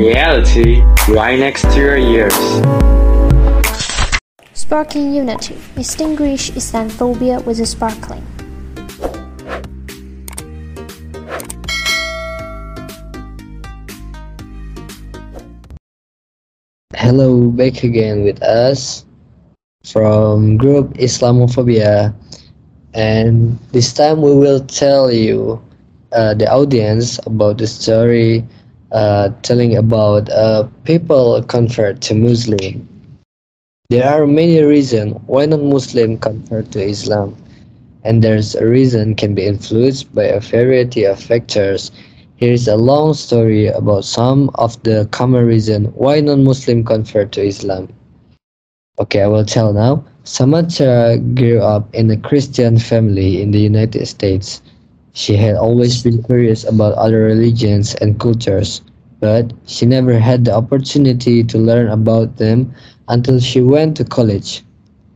Reality right next to your ears. Sparking Unity. Distinguish Islamophobia with a sparkling. Hello, back again with us from group Islamophobia, and this time we will tell you, uh, the audience, about the story uh, telling about uh, people convert to Muslim. There are many reasons why non-Muslim convert to Islam, and there's a reason can be influenced by a variety of factors. Here is a long story about some of the common reasons why non-Muslim convert to Islam. Okay, I will tell now. Samantha grew up in a Christian family in the United States. She had always been curious about other religions and cultures, but she never had the opportunity to learn about them until she went to college.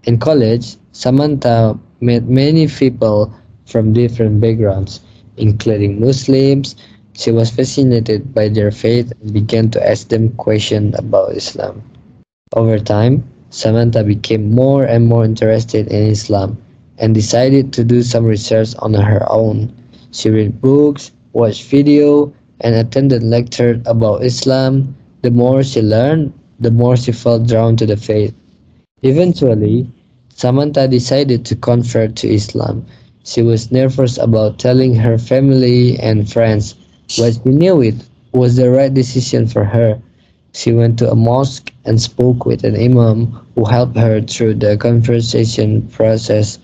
In college, Samantha met many people from different backgrounds, including Muslims. She was fascinated by their faith and began to ask them questions about Islam. Over time, Samantha became more and more interested in Islam and decided to do some research on her own. She read books, watched video, and attended lectures about Islam. The more she learned, the more she felt drawn to the faith. Eventually, Samantha decided to convert to Islam. She was nervous about telling her family and friends, but she knew it was the right decision for her. She went to a mosque and spoke with an imam who helped her through the conversation process.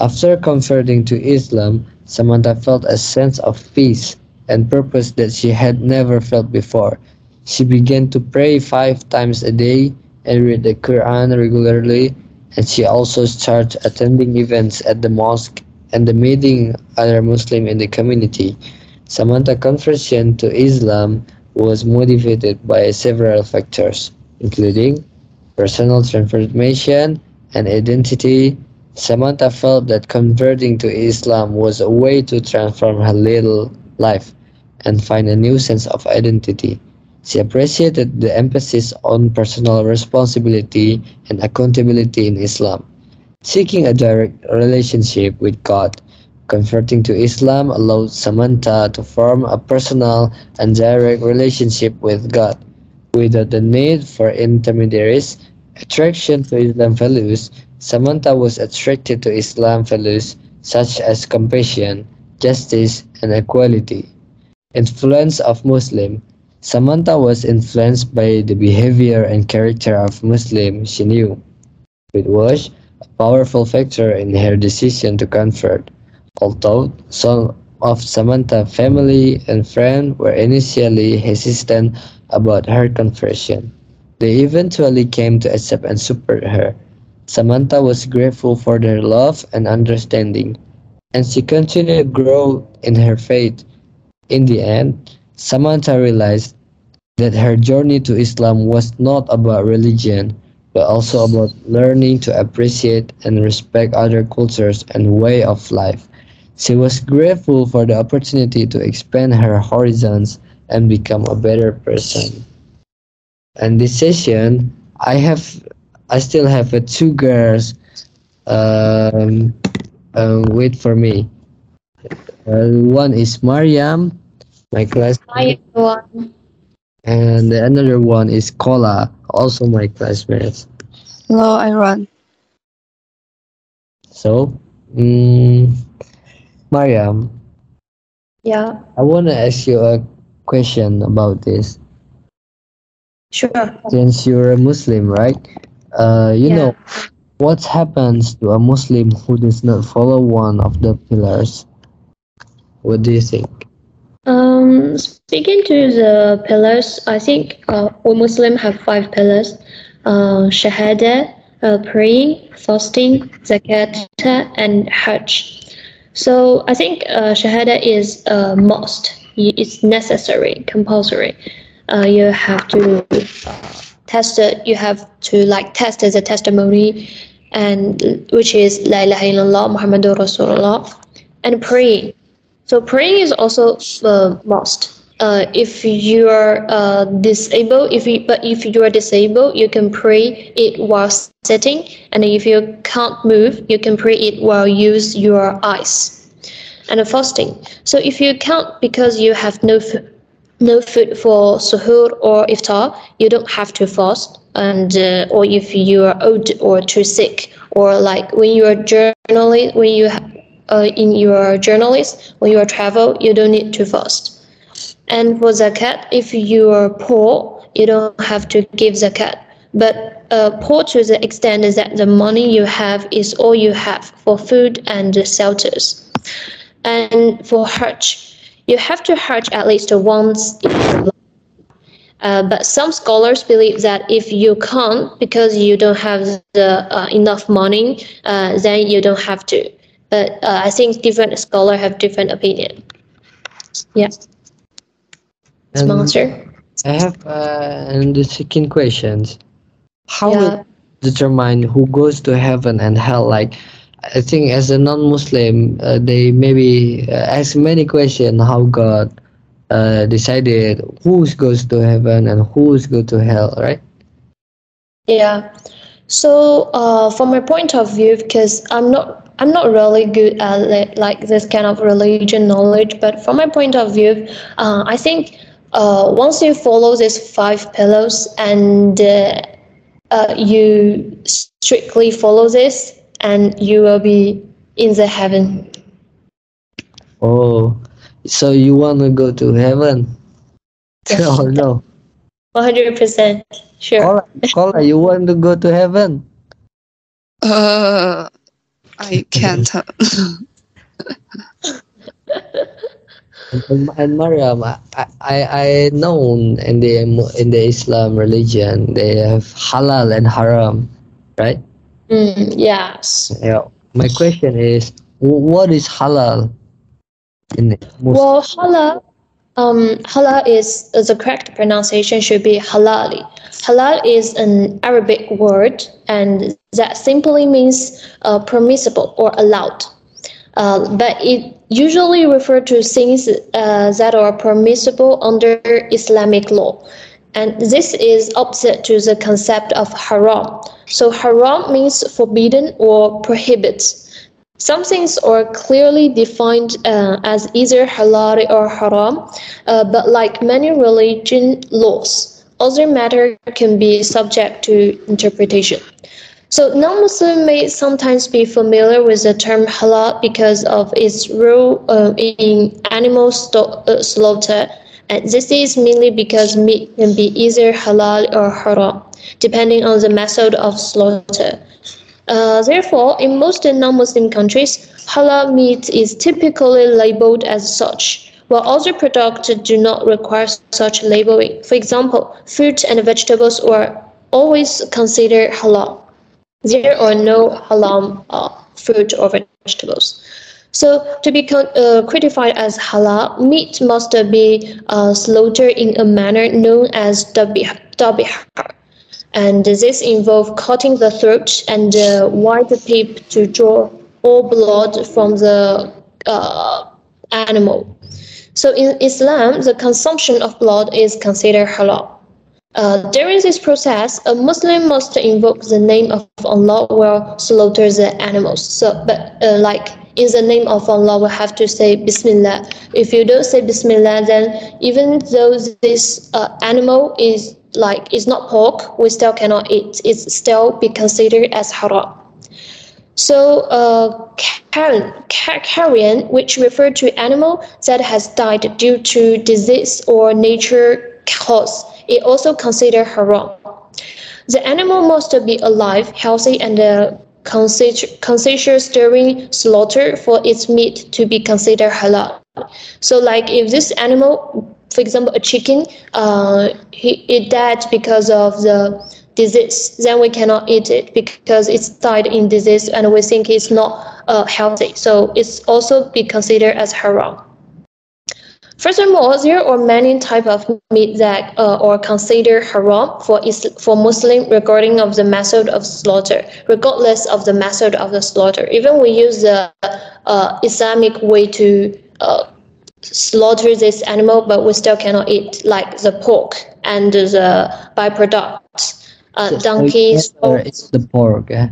After converting to Islam, Samantha felt a sense of peace and purpose that she had never felt before. She began to pray five times a day and read the Quran regularly, and she also started attending events at the mosque and the meeting other Muslims in the community. Samantha's conversion to Islam was motivated by several factors, including personal transformation and identity. Samantha felt that converting to Islam was a way to transform her little life and find a new sense of identity. She appreciated the emphasis on personal responsibility and accountability in Islam. Seeking a direct relationship with God, converting to Islam allowed Samantha to form a personal and direct relationship with God without the need for intermediaries. Attraction to Islam values Samantha was attracted to Islam values such as compassion, justice, and equality. Influence of Muslim Samantha was influenced by the behavior and character of Muslim she knew. It was a powerful factor in her decision to convert, although some of Samantha's family and friends were initially hesitant about her conversion. They eventually came to accept and support her. Samantha was grateful for their love and understanding, and she continued to grow in her faith. In the end, Samantha realized that her journey to Islam was not about religion, but also about learning to appreciate and respect other cultures and way of life. She was grateful for the opportunity to expand her horizons and become a better person. And this session, I have, I still have uh, two girls um, uh, wait for me. Uh, one is Mariam, my classmate. And the another one is Kola, also my classmates. Hello everyone. So, mm, Mariam, Yeah, I want to ask you a question about this. sure. Since you're a Muslim, right? Uh, you Yeah. know, what happens to a Muslim who does not follow one of the pillars? What do you think? Um, speaking to the pillars, I think uh, we Muslim have five pillars: uh, Shahada, uh, praying, fasting, zakat, and Hajj. So I think uh, Shahada is a must. It's necessary, compulsory. Uh, you have to test it. You have to like test as a testimony, and which is La ilaha illallah Muhammadur Rasulullah, and praying. So praying is also a must. uh, if you are uh, disabled, if you, but if you are disabled, you can pray it while sitting, and if you can't move, you can pray it while use your eyes. And fasting. So if you can't because you have no no food for suhoor or iftar, you don't have to fast. And uh, or if you are old or too sick, or like when you are journalist, when you uh, in your journalist, when you are travel, you don't need to fast. And for zakat, if you are poor, you don't have to give zakat. But uh, poor to the extent is that the money you have is all you have for food and shelters. And for Hajj, you have to Hajj at least once in your life. Uh, but some scholars believe that if you can't because you don't have the uh, enough money, uh, then you don't have to. But uh, I think different scholars have different opinion. Yeah. And Sponsor. I have uh, and the second questions. How Yeah. will determine who goes to heaven and hell? Like, I think as a non-Muslim, uh, they maybe uh, ask many questions how God uh, decided who goes to heaven and who's go to hell, right? Yeah. So, uh, from my point of view, because I'm not, I'm not really good at li- like this kind of religion knowledge, but from my point of view, uh, I think uh, once you follow these five pillars and uh, uh, you strictly follow this, and you will be in the heaven. Oh, so you want to go to heaven? Yes. or no? One hundred percent sure. Kola, Kola, you want to go to heaven? Uh, I can't. And, and Mariam, I, I, I know in the in the Islam religion they have halal and haram, right? Mm, yes. Yeah. My question is, what is halal? In? Well, halal, um, halal is uh, the correct pronunciation should be halali. Halal is an Arabic word, and that simply means uh, permissible or allowed. Uh, but it usually refers to things uh, that are permissible under Islamic law. And this is opposite to the concept of haram. So haram means forbidden or prohibits. Some things are clearly defined uh, as either halal or haram, uh, but like many religion laws, other matter can be subject to interpretation. So non-Muslim may sometimes be familiar with the term halal because of its role uh, in animal uh, slaughter, and this is mainly because meat can be either halal or haram, depending on the method of slaughter. Uh, therefore, in most non-Muslim countries, halal meat is typically labeled as such, while other products do not require such labeling. For example, fruit and vegetables are always considered halal. There are no halal uh, fruit or vegetables. So, to be uh, critified as halal, meat must be uh, slaughtered in a manner known as dabih, and this involves cutting the throat and uh, wide tip to draw all blood from the uh, animal. So in Islam, the consumption of blood is considered halal. Uh, during this process, a Muslim must invoke the name of Allah while slaughter the animals. So, but uh, like in the name of Allah, we have to say Bismillah. If you don't say Bismillah, then even though this uh, animal is like is not pork, we still cannot eat. It's still be considered as haram. So, uh, carrion, carrion, which refer to animal that has died due to disease or nature cause, is also considered haram. The animal must be alive, healthy, and uh, consider- conscious during slaughter for its meat to be considered halal. So, like if this animal, for example, a chicken, uh, he, it died because of the disease, then we cannot eat it because it's died in disease and we think it's not uh, healthy. So it's also be considered as haram. Furthermore, there are many types of meat that uh, are considered haram for is- for Muslim regarding of the method of slaughter, regardless of the method of the slaughter. Even we use the uh, Islamic way to uh, slaughter this animal, but we still cannot eat, like the pork and the byproducts, uh, donkeys, together it's the pork. Eh?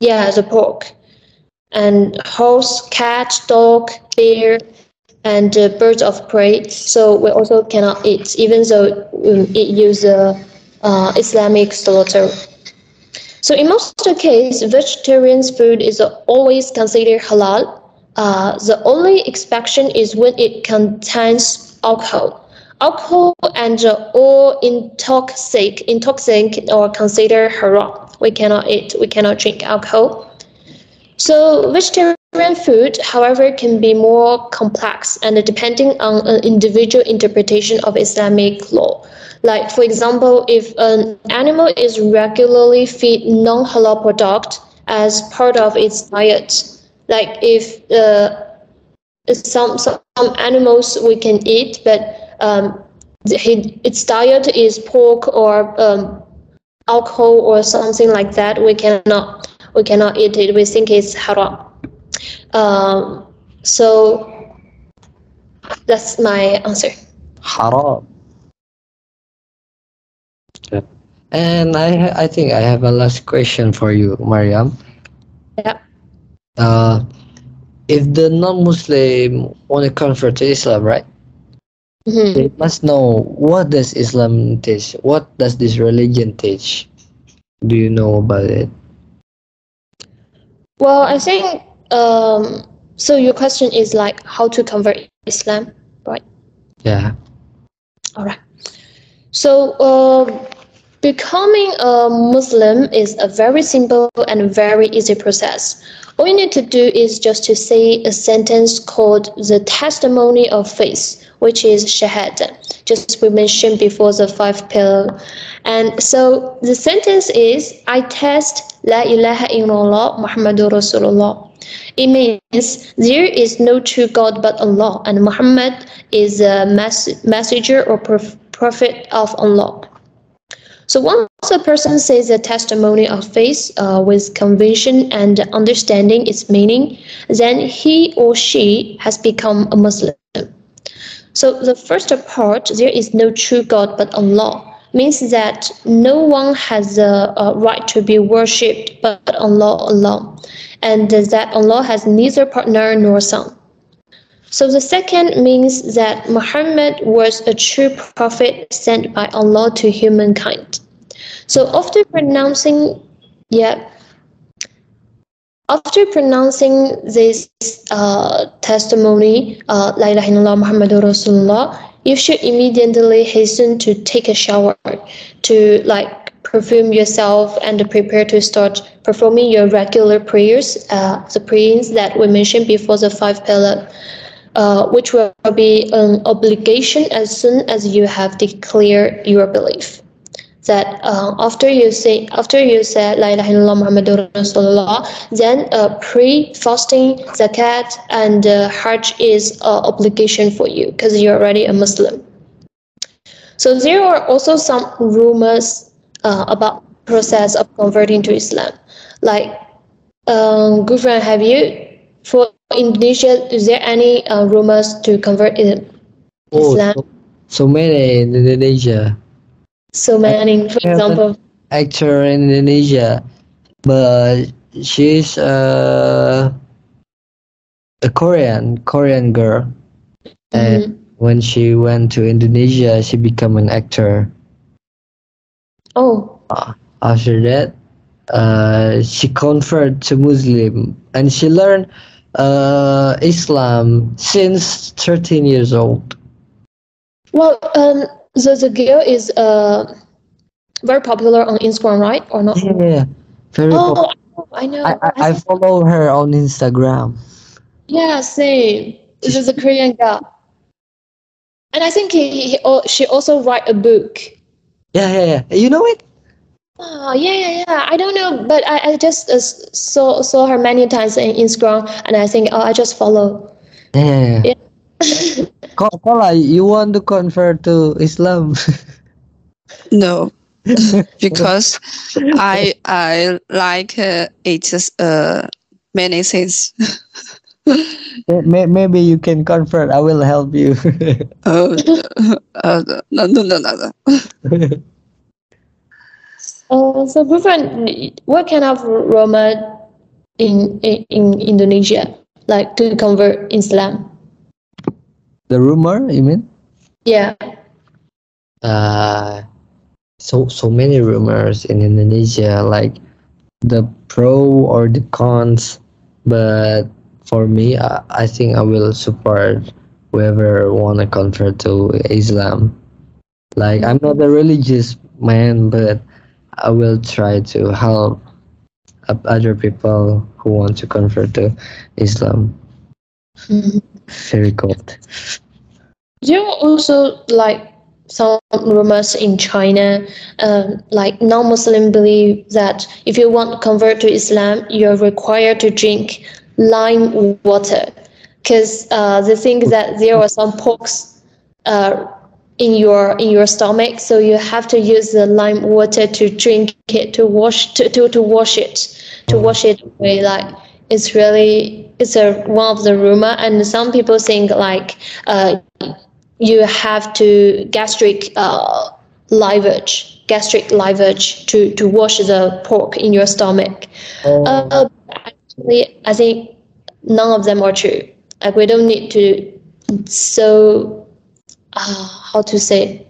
yeah, the pork, and horse, cat, dog, bear, and uh, birds of prey. So we also cannot eat, even though um, it use uh, Islamic slaughter. So in most of the case, vegetarian food is always considered halal. Uh, the only exception is when it contains alcohol. Alcohol and uh, all intoxic, intoxicant are considered haram. We cannot eat, we cannot drink alcohol. So vegetarian food, however, can be more complex and depending on an individual interpretation of Islamic law. Like for example, if an animal is regularly feed non-halal product as part of its diet, like if uh, some some animals we can eat, but um, its diet is pork or um, alcohol or something like that, we cannot we cannot eat it. We think it's haram. Um, so that's my answer. Haram. And I I think I have a last question for you, Mariam. Yeah. Uh, if the non-Muslim want to convert to Islam, right? Mhm. They must know what does Islam teach. What does this religion teach? Do you know about it? Well, I think um, so. Your question is like how to convert Islam, right? Yeah. All right. So, uh, becoming a Muslim is a very simple and very easy process. All you need to do is just to say a sentence called the testimony of faith, which is shahada, just we mentioned before the five pillar. And so the sentence is I test La ilaha illallah Muhammadur Rasulullah. It means there is no true God but Allah, and Muhammad is a mess- messenger or prophet of Allah. So once a person says a testimony of faith uh, with conviction and understanding its meaning, then he or she has become a Muslim. So the first part, there is no true God but Allah, means that no one has a, right to be worshipped but Allah alone, and that Allah has neither partner nor son. So the second means that Muhammad was a true prophet sent by Allah to humankind. So after pronouncing, yeah, after pronouncing this uh, testimony, uh, La ilaha illallah Muhammadur Rasulullah, you should immediately hasten to take a shower, to like perfume yourself and prepare to start performing your regular prayers, uh, the prayers that we mentioned before the five pillar, uh, which will be an obligation as soon as you have declared your belief that uh, after you say after you say La ilaha illallah Muhammadur Rasulullah, then uh, pre fasting, zakat, and uh, Hajj is uh, obligation for you because you're already a Muslim. So there are also some rumors uh, about process of converting to Islam, like um, Gufran, have you for Indonesia? Is there any uh, rumors to convert in Oh, Islam? so, so many in Indonesia. So many, for example. actor in Indonesia, but she's uh, a Korean Korean girl, and Mhm. when she went to Indonesia, she became an actor. Oh, After that, uh, she converted to Muslim, and she learned uh, Islam since 13 years old. Well, um, the the girl is uh very popular on Instagram, right? Or not? Yeah, yeah. very. pop- Oh, I know. I, I, I follow her on Instagram. yeah, same. This is a Korean girl, and I think he, he al- she also write a book. Yeah, yeah, yeah. You know it? Oh yeah, yeah, yeah. I don't know, but I, I just uh, saw saw her many times in Instagram, and I think oh, I just follow. Yeah. Yeah. Ko- Kola, you want to convert to Islam? No, because I I like uh, it uh, many things. Maybe you can convert. I will help you. Oh, uh, no, no, no, no, no. Uh, so, Bhuvan, what kind of Roma in, in in Indonesia like to convert Islam? The rumor, you mean? Yeah. uh so so many rumors in Indonesia like the pro or the cons but for me I, I think I will support whoever wanna convert to Islam like I'm not a religious man but I will try to help other people who want to convert to Islam Mhm. Very good Do you also like some rumors in China? Um, like non-Muslim believe that if you want to convert to Islam, you're required to drink lime water, because uh, they think that there are some porks uh, in your in your stomach, so you have to use the lime water to drink it to wash to to, to wash it to wash it away. Like it's really it's a one of the rumor, and some people think like uh, you have to gastric uh, lavage, gastric lavage to, to wash the pork in your stomach. Uh, actually, I think none of them are true. Like we don't need to so uh, how to say.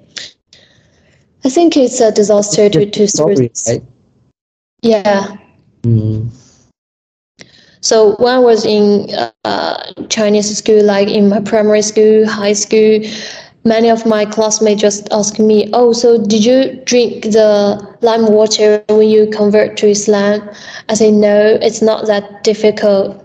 I think it's a disaster to to Sorry, right? yeah. Mm. So when I was in uh, Chinese school, like in my primary school, high school, many of my classmates just asked me, "Oh, so did you drink the lime water when you convert to Islam?" I say, "No, it's not that difficult."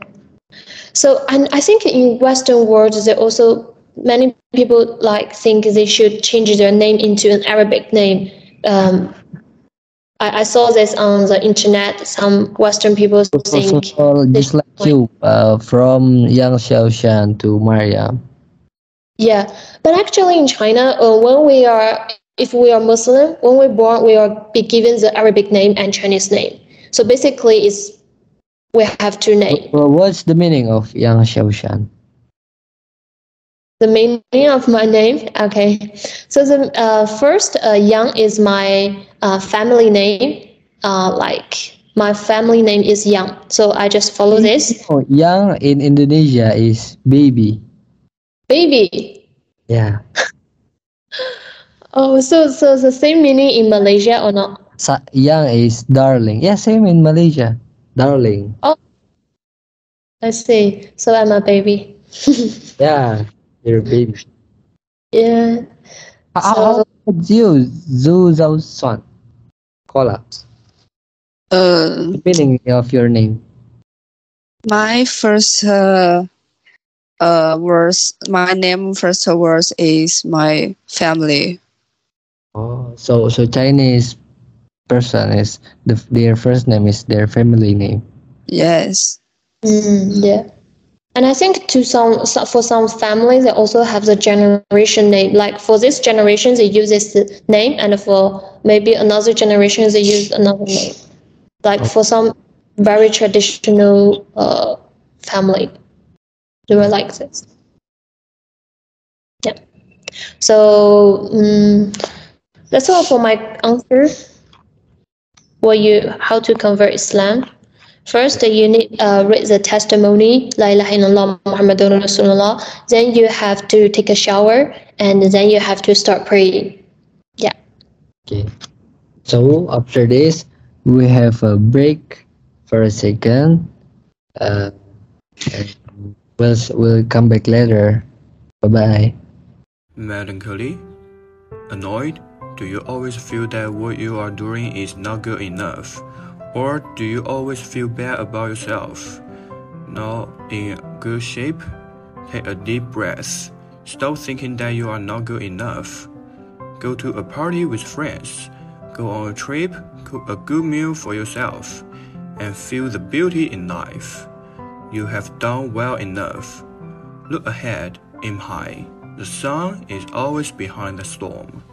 So, and I think in Western world, there also many people like think they should change their name into an Arabic name. Um, I, I saw this on the internet. Some Western people First think. of all, just like you, uh, from Yang Xiaoshan to Maria. Yeah, but actually in China, uh, when we are, if we are Muslim, when we're born, we are be given the Arabic name and Chinese name. So basically, it's we have two names. Well, what's the meaning of Yang Xiaoshan? The meaning of my name, okay. So the uh, first, uh, Yang is my uh, family name. Uh, like my family name is Yang, so I just follow this. Oh, yang in Indonesia is baby. Baby. Yeah. Oh, so so the same meaning in Malaysia or not? Sa- yang is darling. Yeah, same in Malaysia. Darling. Oh, I see. So I'm a baby. Yeah, you're a baby. Yeah. How, how So- about you, Zhu Zhao Suan? Kola. Uh, The meaning of your name. my first uh, uh words, my name first words is my family. Oh, so so Chinese person is the their first name is their family name. Yes. Mm, yeah. And I think to some for some families they also have the generation name. Like for this generation they use this name, and for maybe another generation they use another name. Like for some very traditional uh, family, they were like this. Yeah. So mm that's all for my answer. What you how to convert Islam? First, you need uh, read the testimony, La ilaha illallah Muhammadun Rasulullah. Then you have to take a shower, and then you have to start praying. Yeah. Okay. So after this, we have a break for a second. Uh, and we'll we'll come back later. Bye bye. Melancholy? Annoyed? Do you always feel that what you are doing is not good enough? Or do you always feel bad about yourself? Not in good shape? Take a deep breath. Stop thinking that you are not good enough. Go to a party with friends. Go on a trip, cook a good meal for yourself, and feel the beauty in life. You have done well enough. Look ahead, aim high. The sun is always behind the storm.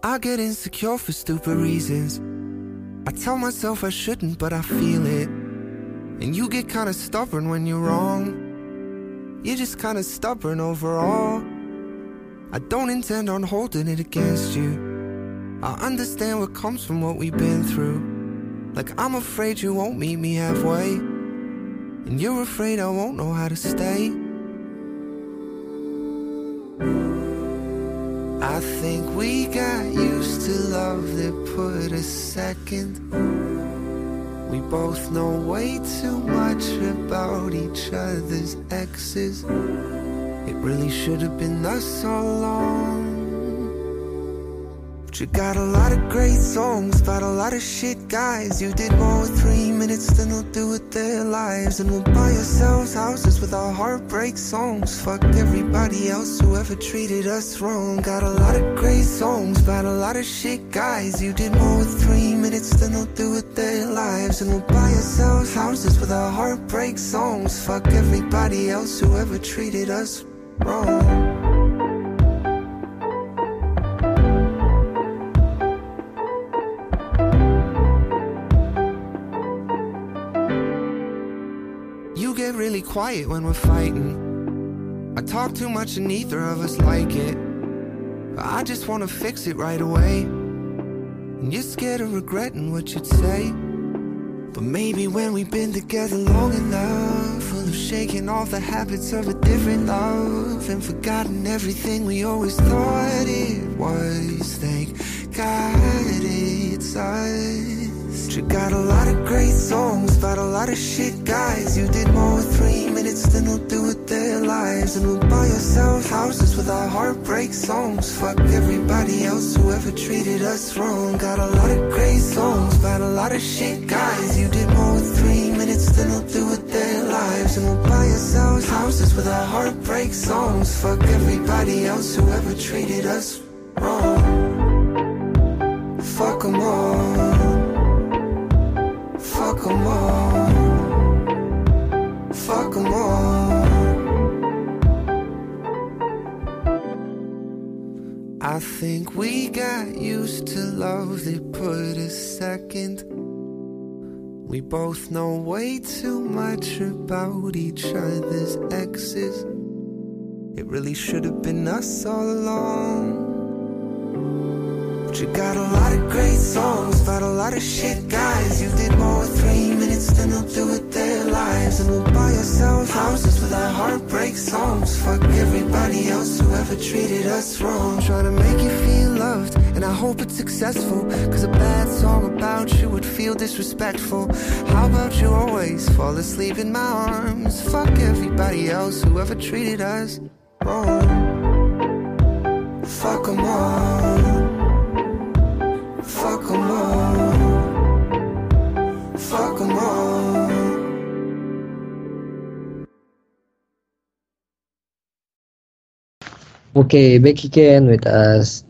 I get insecure for stupid reasons. I tell myself I shouldn't, but I feel it. And you get kinda stubborn when you're wrong. You're just kinda stubborn overall. I don't intend on holding it against you. I understand what comes from what we've been through. Like, I'm afraid you won't meet me halfway. And you're afraid I won't know how to stay. Think we got used to love that put us second. We both know way too much about each other's exes. It really should have been us all along. You got a lot of great songs about a lot of shit guys. You did more with three minutes than they'll do with their lives. And we'll buy ourselves houses with our heartbreak songs. Fuck everybody else who ever treated us wrong. Got a lot of great songs about a lot of shit guys. You did more with three minutes than they'll do with their lives. And we'll buy ourselves houses with our heartbreak songs. Fuck everybody else who ever treated us wrong. Quiet when we're fighting. I talk too much and neither of us like it. But I just wanna fix it right away. And you're scared of regretting what you'd say. But maybe when we've been together long enough, full of shaking off the habits of a different love and forgotten everything we always thought it was. Thank God it's us. You got a lot of great songs about a lot of shit guys. You did more with three minutes than they'll do with their lives. And we'll buy ourselves houses with our heartbreak songs. Fuck everybody else who ever treated us wrong. Got a lot of great songs about a lot of shit guys. You did more with three minutes than they'll do with their lives. And we'll buy ourselves houses with our heartbreak songs. Fuck everybody else who ever treated us wrong. Fuck them all. Think we got used to love that put us second. We both know way too much about each other's exes. It really should have been us all along. But you got a lot of great songs about a lot of shit guys. You did more with three minutes than they'll do with their lives. And we'll buy ourselves houses with our heartbreak songs. Fuck everybody else who ever treated us wrong. Trying to make you feel loved, and I hope it's successful. Cause a bad song about you would feel disrespectful. How about you always fall asleep in my arms? Fuck everybody else who ever treated us wrong. Fuck them all. Fuck Okay, back again with us.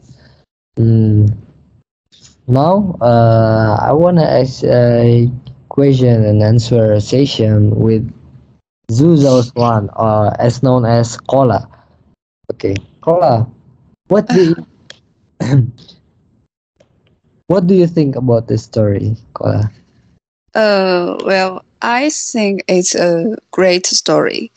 Mm, now, uh, I wanna ask a question and answer session with Zuzos one, or as known as Kola. Okay, Kola, what do you, what do you think about this story, Kola? Uh, well, I think it's a great story.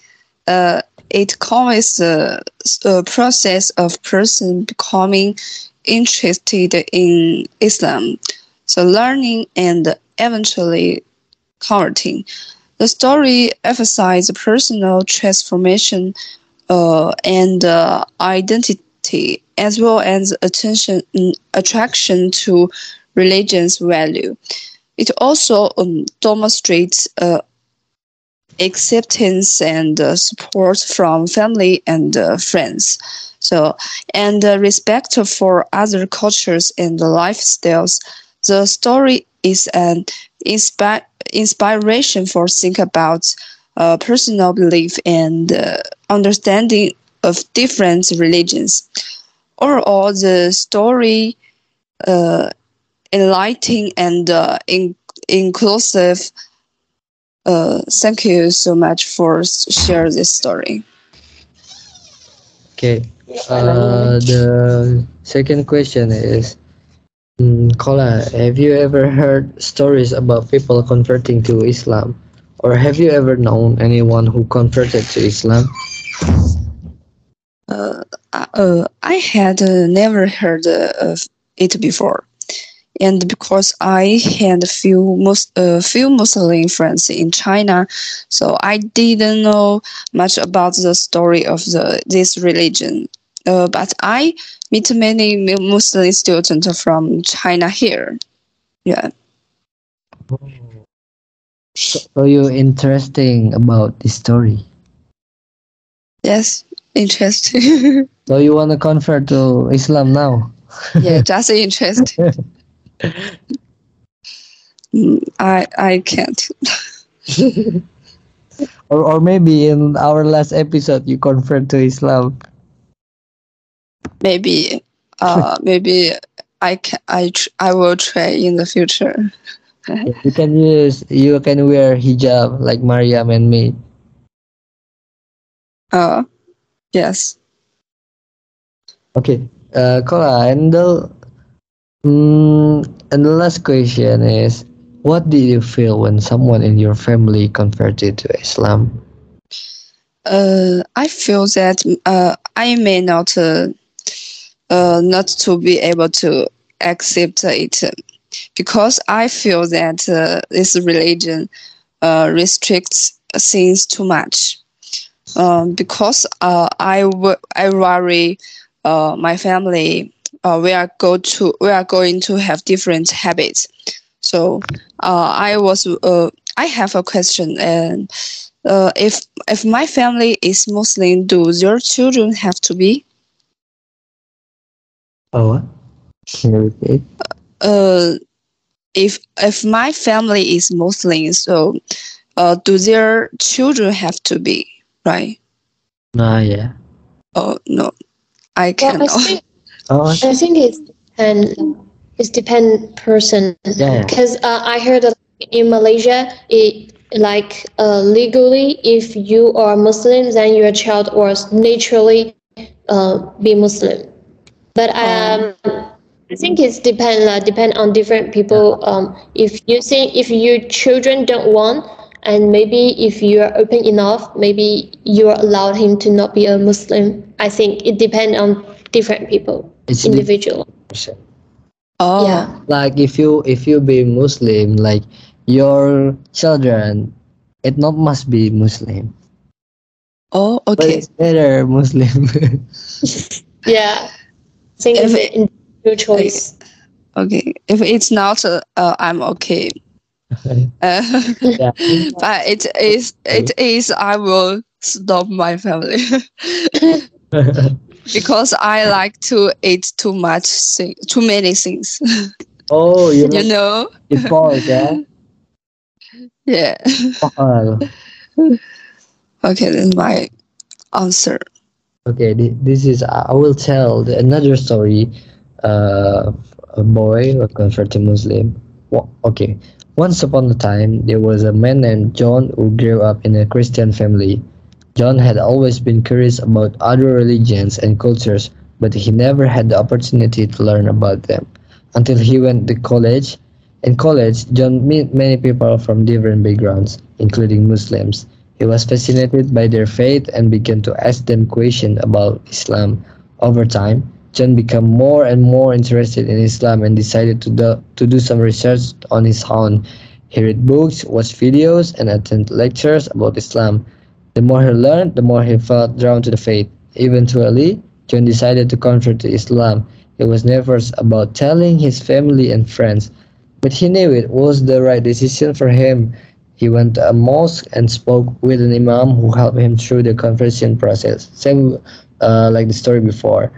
Uh, it covers the process of person becoming interested in Islam, so learning and eventually converting. The story emphasizes personal transformation uh, and uh, identity, as well as attention mm, attraction to religion's value. It also um, demonstrates uh, acceptance and uh, support from family and uh, friends. So, and uh, respect for other cultures and lifestyles. The story is an inspi- inspiration for think about uh, personal belief and uh, understanding of different religions. Overall, the story uh, enlightening and in- inclusive. Uh, thank you so much for share this story. Okay. Uh, the second question is Mm, Kola, have you ever heard stories about people converting to Islam? Or have you ever known anyone who converted to Islam? Uh, uh, I had uh, never heard uh, of it before, and because I had a few mus- uh, few Muslim friends in China, so I didn't know much about the story of the this religion. Uh, but I meet many Muslim students from China here. Yeah. So you interesting about this story. Yes. Interesting. So you wanna convert to Islam now? yeah, just interesting. I I can't. Or or maybe in our last episode you convert to Islam. maybe uh maybe i can i tr- i will try in the future You can use you can wear hijab like Mariam and me. uh yes Okay, uh, Kola, and the mm, and the last question is, what did you feel when someone in your family converted to Islam? uh i feel that uh i may not uh, uh not to be able to accept it because i feel that uh, this religion uh restricts things too much um because i worry uh my family uh we are go to we are going to have different habits so uh i was uh i have a question and uh if if my family is muslim do your children have to be Oh, what? Can you repeat? uh if if my family is muslim so uh do their children have to be right Nah, yeah. oh no i Well, I cannot think Oh, I think it's depend it's depend person Yeah. because uh, I heard in Malaysia it like uh, legally if you are Muslim then your child was naturally uh, be Muslim, but um, I think it's depend uh, depend on different people. Um, if you think if your children don't want and maybe if you are open enough, maybe you are allowed him to not be a Muslim. I think it depends on different people, It's individual. person. oh Yeah. Like if you if you be Muslim, like your children, it not must be Muslim, oh but okay it's better Muslim. Yeah. I think If it's it- an individual choice. okay if it's not uh, uh i'm okay uh, yeah. but it is it is i will stop my family because i like to eat too much thing, too many things oh, you you know it pork, yeah? yeah okay then my answer Okay, this is I will tell another story. Uh, a boy who converted to Muslim. Okay, once upon a time there was a man named John who grew up in a Christian family. John had always been curious about other religions and cultures, but he never had the opportunity to learn about them until he went to college. In college, John met many people from different backgrounds, including Muslims. He was fascinated by their faith and began to ask them questions about Islam. Over time, John became more and more interested in Islam and decided to do, to do some research on his own. He read books, watched videos, and attended lectures about Islam. The more he learned, the more he felt drawn to the faith. Eventually, John decided to convert to Islam. It was never about telling his family and friends, but he knew it was the right decision for him. He went to a mosque and spoke with an imam who helped him through the conversion process. Same uh, like the story before.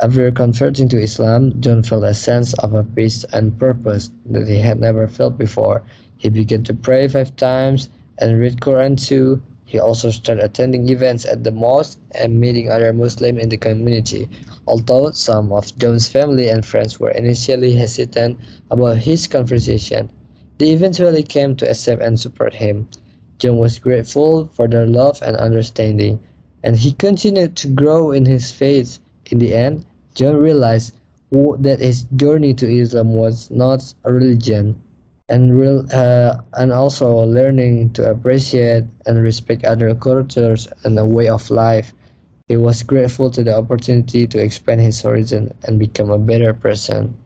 After converting to Islam, John felt a sense of a peace and purpose that he had never felt before. He began to pray five times and read Quran too. He also started attending events at the mosque and meeting other Muslims in the community. Although some of John's family and friends were initially hesitant about his conversation, they eventually came to accept and support him. John was grateful for their love and understanding, and he continued to grow in his faith. In the end, John realized that his journey to Islam was not a religion, and real uh, and also learning to appreciate and respect other cultures and a way of life. He was grateful to the opportunity to expand his horizon and become a better person.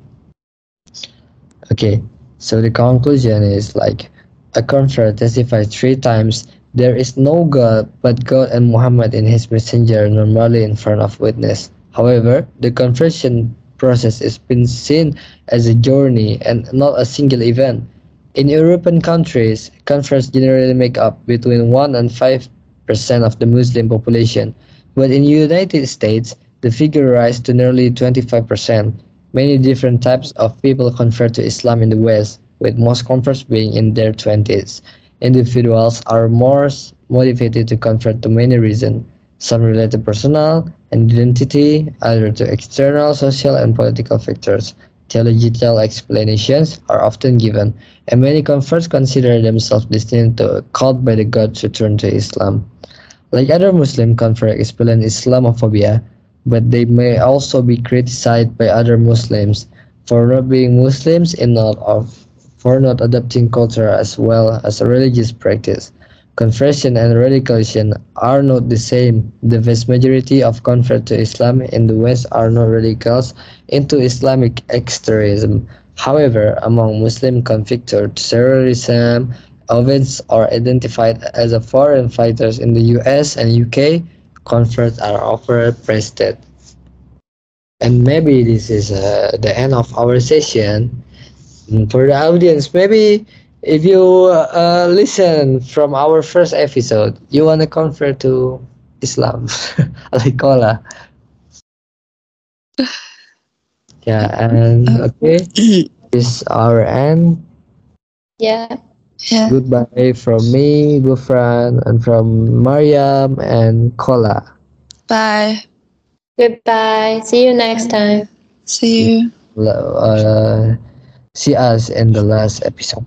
Okay, so the conclusion is like a convert testified three times there is no God but God and Muhammad and his messenger normally in front of witness. However, the conversion process is been seen as a journey and not a single event. In European countries, converts generally make up between 1 and 5 percent of the Muslim population, but in the United States, the figure rises to nearly 25 percent. Many different types of people convert to Islam in the West, with most converts being in their 20s. Individuals are more motivated to convert to many reasons, some related to personal and identity, other to external social and political factors. Theological explanations are often given, and many converts consider themselves destined to called by the God to turn to Islam. Like other Muslim converts experience Islamophobia, but they may also be criticized by other Muslims for not being Muslims and not of for not adopting culture as well as a religious practice. Conversion and radicalization are not the same. The vast majority of converts to Islam in the West are not radicals into Islamic extremism. However, among Muslim convicted terrorism, events are identified as a foreign fighters in the US and UK. Converts are overrepresented. And maybe this is uh, the end of our session. Mm, For the audience, maybe if you uh, listen from our first episode, you want to convert to Islam, like Kola. Yeah, and okay, this is our end. Yeah. Yeah. Goodbye from me, Gufran, and from Mariam and Kola. Bye. Goodbye. See you next time. See you. Uh, see us in the last episode.